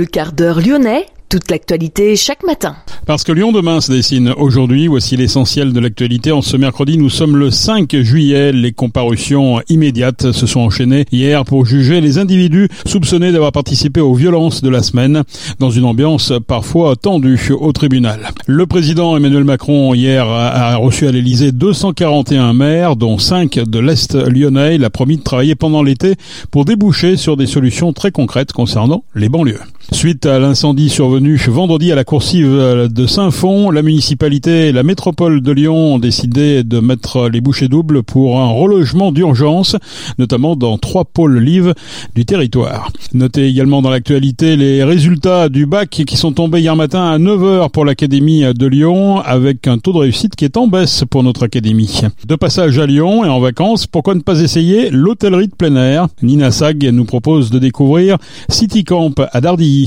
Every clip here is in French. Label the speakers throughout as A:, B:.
A: Le quart d'heure lyonnais, toute l'actualité chaque matin.
B: Parce que Lyon demain se dessine aujourd'hui, voici l'essentiel de l'actualité. En ce mercredi, nous sommes le 5 juillet. Les comparutions immédiates se sont enchaînées hier pour juger les individus soupçonnés d'avoir participé aux violences de la semaine dans une ambiance parfois tendue au tribunal. Le président Emmanuel Macron hier a reçu à l'Elysée 241 maires, dont 5 de l'Est lyonnais. Il a promis de travailler pendant l'été pour déboucher sur des solutions très concrètes concernant les banlieues. Suite à l'incendie survenu vendredi à la coursive de Saint-Fond, la municipalité et la métropole de Lyon ont décidé de mettre les bouchées doubles pour un relogement d'urgence, notamment dans trois pôles lives du territoire. Notez également dans l'actualité les résultats du bac qui sont tombés hier matin à 9h pour l'Académie de Lyon avec un taux de réussite qui est en baisse pour notre Académie. De passage à Lyon et en vacances, pourquoi ne pas essayer l'hôtellerie de plein air? Nina Sag nous propose de découvrir City Camp à Dardilly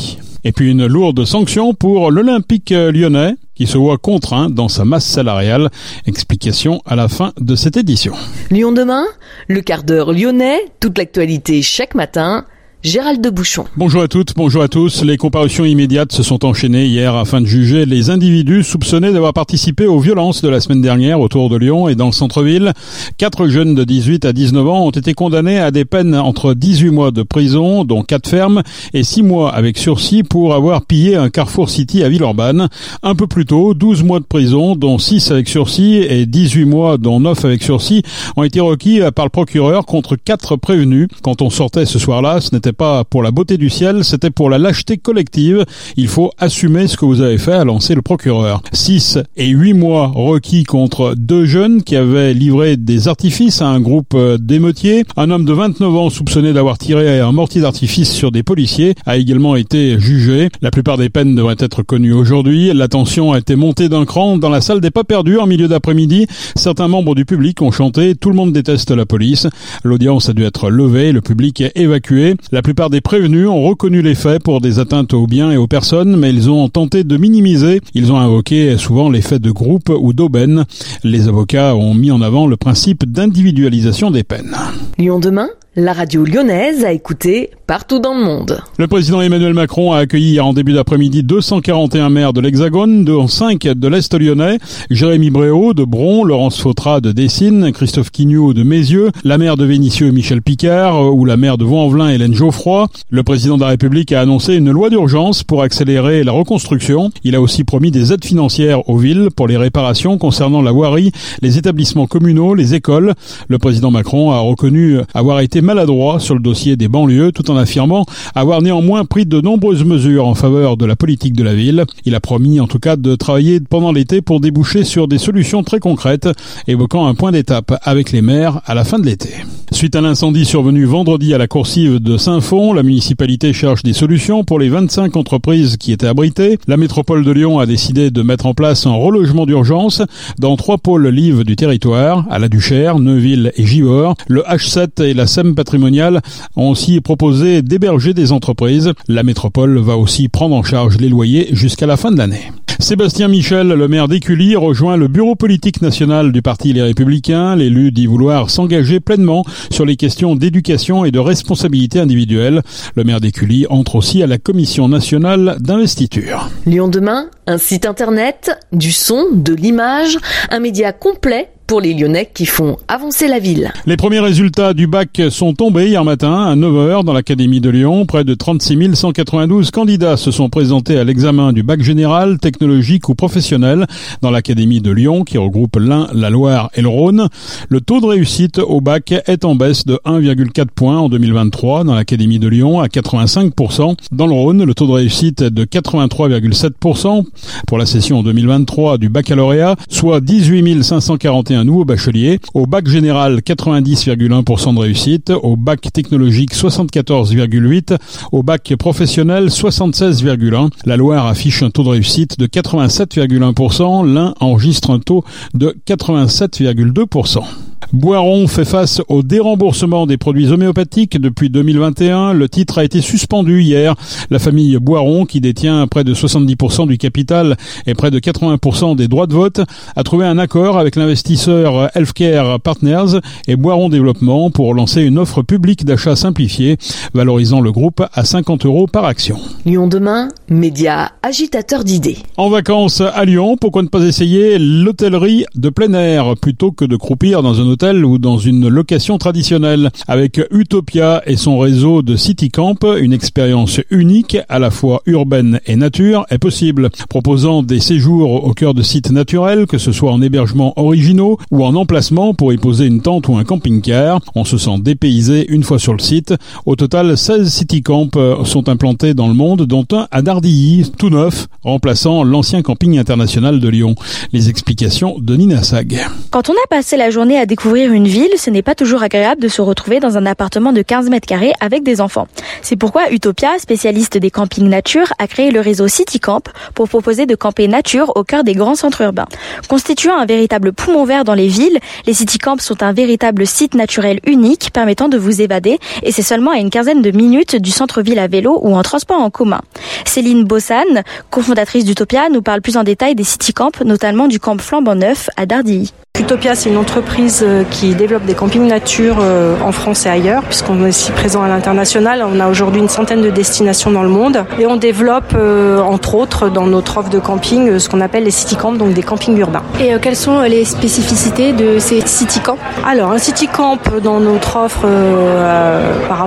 B: et puis une lourde sanction pour l'Olympique lyonnais qui se voit contraint dans sa masse salariale. Explication à la fin de cette édition.
A: Lyon demain, le quart d'heure lyonnais, toute l'actualité chaque matin Gérald de Bouchon.
B: Bonjour à toutes, bonjour à tous. Les comparutions immédiates se sont enchaînées hier afin de juger les individus soupçonnés d'avoir participé aux violences de la semaine dernière autour de Lyon et dans le centre-ville. Quatre jeunes de 18 à 19 ans ont été condamnés à des peines entre 18 mois de prison, dont 4 fermes, et 6 mois avec sursis pour avoir pillé un Carrefour City à Villeurbanne. Un peu plus tôt, 12 mois de prison, dont 6 avec sursis et 18 mois, dont 9 avec sursis, ont été requis par le procureur contre 4 prévenus. Quand on sortait ce soir-là, ce n'était pas pour la beauté du ciel, c'était pour la lâcheté collective. Il faut assumer ce que vous avez fait, a lancé le procureur. 6 et 8 mois requis contre deux jeunes qui avaient livré des artifices à un groupe d'émeutiers. Un homme de 29 ans soupçonné d'avoir tiré un mortier d'artifice sur des policiers a également été jugé. La plupart des peines devraient être connues aujourd'hui. La tension a été montée d'un cran dans la salle des pas perdus en milieu d'après-midi. Certains membres du public ont chanté Tout le monde déteste la police. L'audience a dû être levée, le public est évacué. La plupart des prévenus ont reconnu les faits pour des atteintes aux biens et aux personnes, mais ils ont tenté de minimiser. Ils ont invoqué souvent les faits de groupe ou d'aubaine. Les avocats ont mis en avant le principe d'individualisation des peines.
A: Lyon demain la radio lyonnaise a écouté partout dans le monde.
B: Le président Emmanuel Macron a accueilli en début d'après-midi 241 maires de l'Hexagone, dont 5 de l'Est lyonnais, Jérémy Bréau de Bron, Laurence Fautra de Dessines, Christophe Quignou de Mézieux, la maire de Vénissieux Michel Picard ou la maire de Vaux-en-Velin Hélène Geoffroy. Le président de la République a annoncé une loi d'urgence pour accélérer la reconstruction. Il a aussi promis des aides financières aux villes pour les réparations concernant la voirie, les établissements communaux, les écoles. Le président Macron a reconnu avoir été maladroit sur le dossier des banlieues tout en affirmant avoir néanmoins pris de nombreuses mesures en faveur de la politique de la ville. Il a promis en tout cas de travailler pendant l'été pour déboucher sur des solutions très concrètes, évoquant un point d'étape avec les maires à la fin de l'été. Suite à l'incendie survenu vendredi à la coursive de Saint-Fond, la municipalité cherche des solutions pour les 25 entreprises qui étaient abritées. La métropole de Lyon a décidé de mettre en place un relogement d'urgence dans trois pôles lives du territoire, à la Duchère, Neuville et Givors. Le H7 et la SEM patrimoniale ont aussi proposé d'héberger des entreprises. La métropole va aussi prendre en charge les loyers jusqu'à la fin de l'année. Sébastien Michel, le maire d'Écully, rejoint le bureau politique national du Parti Les Républicains. L'élu dit vouloir s'engager pleinement sur les questions d'éducation et de responsabilité individuelle. Le maire d'Écully entre aussi à la commission nationale d'investiture.
A: Lyon demain, un site internet, du son, de l'image, un média complet pour les Lyonnais qui font avancer la ville.
B: Les premiers résultats du bac sont tombés hier matin à 9h dans l'Académie de Lyon. Près de 36 192 candidats se sont présentés à l'examen du bac général, technologique ou professionnel dans l'Académie de Lyon qui regroupe l'Ain, la Loire et le Rhône. Le taux de réussite au bac est en baisse de 1,4 points en 2023 dans l'Académie de Lyon à 85%. Dans le Rhône, le taux de réussite est de 83,7% pour la session 2023 du baccalauréat, soit 18 541 un nouveau bachelier. Au bac général, 90,1% de réussite. Au bac technologique, 74,8%. Au bac professionnel, 76,1%. La Loire affiche un taux de réussite de 87,1%. L'un enregistre un taux de 87,2%. Boiron fait face au déremboursement des produits homéopathiques depuis 2021. Le titre a été suspendu hier. La famille Boiron, qui détient près de 70% du capital et près de 80% des droits de vote, a trouvé un accord avec l'investisseur Healthcare Partners et Boiron Développement pour lancer une offre publique d'achat simplifiée, valorisant le groupe à 50 euros par action.
A: Lyon demain, média agitateur d'idées.
B: En vacances à Lyon, pourquoi ne pas essayer l'hôtellerie de plein air plutôt que de croupir dans un hôtel ou dans une location traditionnelle. Avec Utopia et son réseau de City Camp, une expérience unique, à la fois urbaine et nature, est possible. Proposant des séjours au cœur de sites naturels, que ce soit en hébergement originaux ou en emplacement pour y poser une tente ou un camping-car, on se sent dépaysé une fois sur le site. Au total, 16 City Camp sont implantés dans le monde, dont un à Dardilly, tout neuf, remplaçant l'ancien camping international de Lyon. Les explications de Nina Sag.
C: Quand on a passé la journée à découvrir une ville, ce n'est pas toujours agréable de se retrouver dans un appartement de 15 mètres carrés avec des enfants. C'est pourquoi Utopia, spécialiste des campings nature, a créé le réseau City Camp pour proposer de camper nature au cœur des grands centres urbains. Constituant un véritable poumon vert dans les villes, les City Camps sont un véritable site naturel unique permettant de vous évader et c'est seulement à une quinzaine de minutes du centre-ville à vélo ou en transport en commun. Céline Bossan, cofondatrice d'Utopia, nous parle plus en détail des City Camps, notamment du camp flambant neuf à Dardilly.
D: Utopia, c'est une entreprise euh, qui développe des campings nature euh, en France et ailleurs, puisqu'on est aussi présent à l'international. On a aujourd'hui une centaine de destinations dans le monde et on développe, euh, entre autres, dans notre offre de camping, ce qu'on appelle les city camps, donc des campings urbains.
C: Et quelles sont les spécificités de ces city camps?
D: Alors, un city camp dans notre offre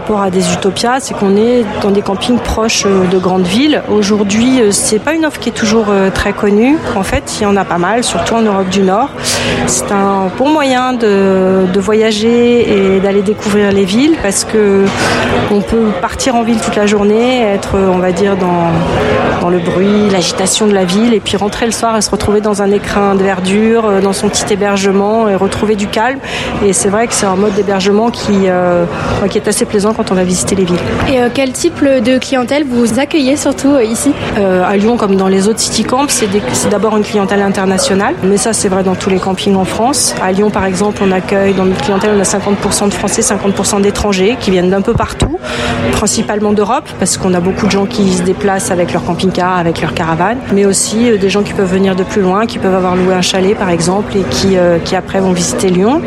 D: rapport à des Utopia, c'est qu'on est dans des campings proches de grandes villes. Aujourd'hui, c'est pas une offre qui est toujours très connue. En fait, il y en a pas mal, surtout en Europe du Nord c'est un bon moyen de, voyager et d'aller découvrir les villes parce que on peut partir en ville toute la journée, être, on va dire, dans, dans le bruit, l'agitation de la ville et puis rentrer le soir et se retrouver dans un écrin de verdure, euh, dans son petit hébergement et retrouver du calme. Et c'est vrai que c'est un mode d'hébergement qui, euh, qui est assez plaisant quand on va visiter les villes.
C: Et euh, quel type de clientèle vous accueillez surtout ici?
D: À Lyon, comme dans les autres city camps, c'est d'abord une clientèle internationale, mais ça c'est vrai dans tous les campings en France. À Lyon, par exemple, on accueille dans notre clientèle, on a 50% de Français, 50% d'étrangers qui viennent d'un peu partout, principalement d'Europe, parce qu'on a beaucoup de gens qui se déplacent avec leur camping-car, avec leur caravane, mais aussi euh, des gens qui peuvent venir de plus loin, qui peuvent avoir loué un chalet, par exemple, et qui, euh, qui après vont visiter Lyon.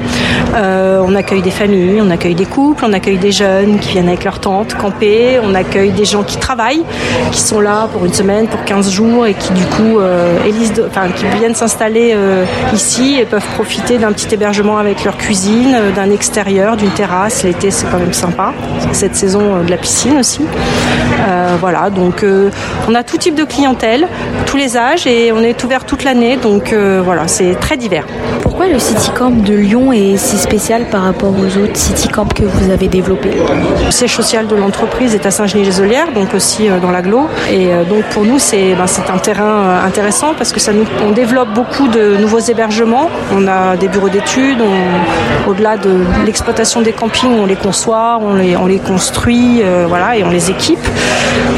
D: Euh, on accueille des familles, on accueille des couples, on accueille des jeunes qui viennent avec leur tente camper, on accueille des gens qui travaillent, qui sont là pour une semaine, pour 15 jours et qui du coup enfin, qui viennent s'installer ici et peuvent profiter d'un petit hébergement avec leur cuisine, euh, d'un extérieur, d'une terrasse. L'été, c'est quand même sympa. Cette saison euh, de la piscine aussi. Euh, voilà, donc on a tout type de clientèle, tous les âges et on est ouvert toute l'année. Donc voilà, c'est très divers.
C: Pourquoi le City Camp de Lyon est si spécial par rapport aux autres City Camps que vous avez développés?
D: Le siège social de l'entreprise est à Saint-Genis-les-Olières, donc aussi dans l'agglo. Et donc pour nous, c'est ben, un terrain intéressant parce que ça nous, on développe beaucoup de nouveaux hébergements. On a des bureaux d'études, au-delà de l'exploitation des campings, on les conçoit, on les, on les construit, euh, voilà, et on les équipe.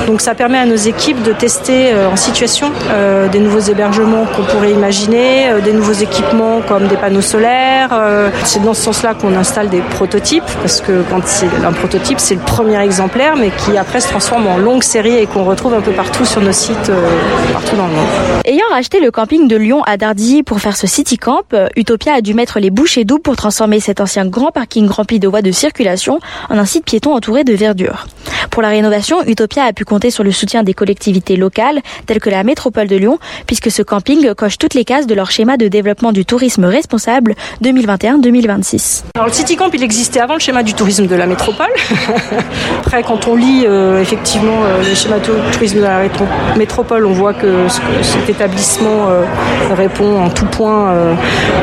D: Donc ça permet à nos équipes de tester euh, en situation euh, des nouveaux hébergements qu'on pourrait imaginer, des nouveaux équipements comme des panneaux solaires. c'est dans ce sens-là qu'on installe des prototypes, parce que quand c'est un prototype, c'est le premier exemplaire, mais qui après se transforme en longue série et qu'on retrouve un peu partout sur nos sites, partout dans le monde.
C: Ayant racheté le camping de Lyon à Dardilly pour faire ce City Camp, Utopia a dû mettre les bouchées doubles pour transformer cet ancien grand parking rempli de voies de circulation en un site piéton entouré de verdure. Pour la rénovation, Utopia a pu compter sur le soutien des collectivités locales, telles que la métropole de Lyon, puisque ce camping coche toutes les cases de leur schéma de développement du tourisme responsable 2021-2026.
D: Alors le City Camp, il existait avant le schéma du tourisme de la métropole. Après, quand on lit euh, effectivement euh, le schéma de tourisme de la métropole, on voit que, cet établissement euh, répond en tout point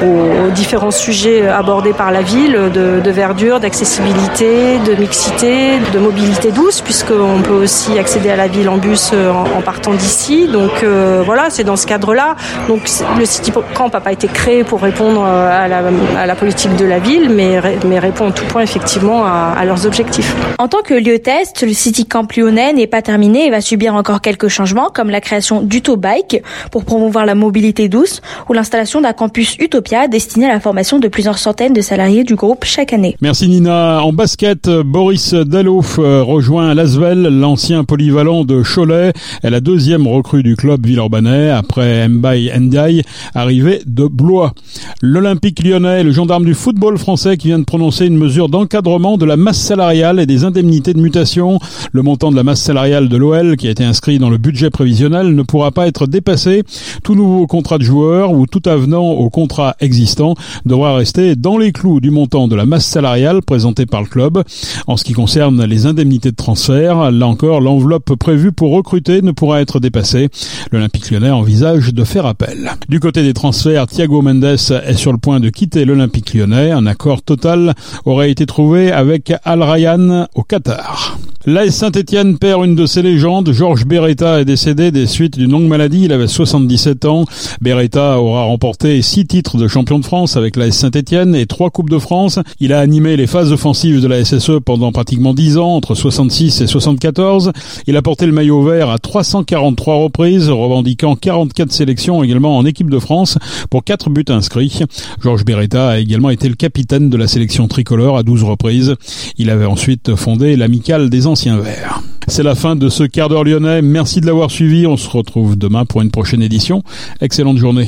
D: aux, différents sujets abordés par la ville, de, verdure, d'accessibilité, de mixité, de mobilité douce puisqu'on peut aussi accéder à la ville en bus en, partant d'ici. Donc voilà, c'est dans ce cadre-là. Donc le City Camp n'a pas été créé pour répondre à la, politique de la ville, mais, répond en tout point effectivement à leurs objectifs.
C: En tant que lieu test, le City Camp lyonnais n'est pas terminé et va subir encore quelques changements comme la création d'Utobike pour promouvoir la mobilité douce ou l'installation d'un campus Utopia destiné à la formation de plusieurs centaines de salariés du groupe chaque année.
B: Merci Nina. En basket, Boris Dalouf euh, rejoint Lasvel, l'ancien polyvalent de Cholet, est la deuxième recrue du club villeurbanais après Mbaye Ndiaye, arrivé de Blois. L'Olympique lyonnais, le gendarme du football français qui vient de prononcer une mesure d'encadrement de la masse salariale et des indemnités de mutation. Le montant de la masse salariale de l'OL qui a été inscrit dans le budget prévisionnel ne pourra pas être dépassé. Tout nouveau contrat de joueur ou tout avenant au contrat existant devra rester dans les clous du montant de la masse salariale présentée par le club. En ce qui concerne les indemnités de transfert, là encore, l'enveloppe prévue pour recruter ne pourra être dépassée. L'Olympique lyonnais envisage de faire appel. Du côté des transferts, Thiago Mendes est sur le point de quitter l'Olympique lyonnais. Un accord total aurait été trouvé avec Al Rayyan au Qatar. L'AS Saint-Etienne perd une de ses légendes. Georges Beretta est décédé des suites d'une longue maladie. Il avait 77 ans. Beretta aura remporté six titres de champion de France avec l'AS Saint-Etienne et trois Coupes de France. Il a animé les phases offensives de la SSE pendant pratiquement 10 ans, entre 66 et 74. Il a porté le maillot vert à 343 reprises, revendiquant 44 sélections également en équipe de France pour quatre buts inscrits. Georges Beretta a également été le capitaine de la sélection tricolore à 12 reprises. Il avait ensuite fondé l'amicale des anciens verts. C'est la fin de ce quart d'heure lyonnais. Merci de l'avoir suivi. On se retrouve demain pour une prochaine édition. Excellente journée.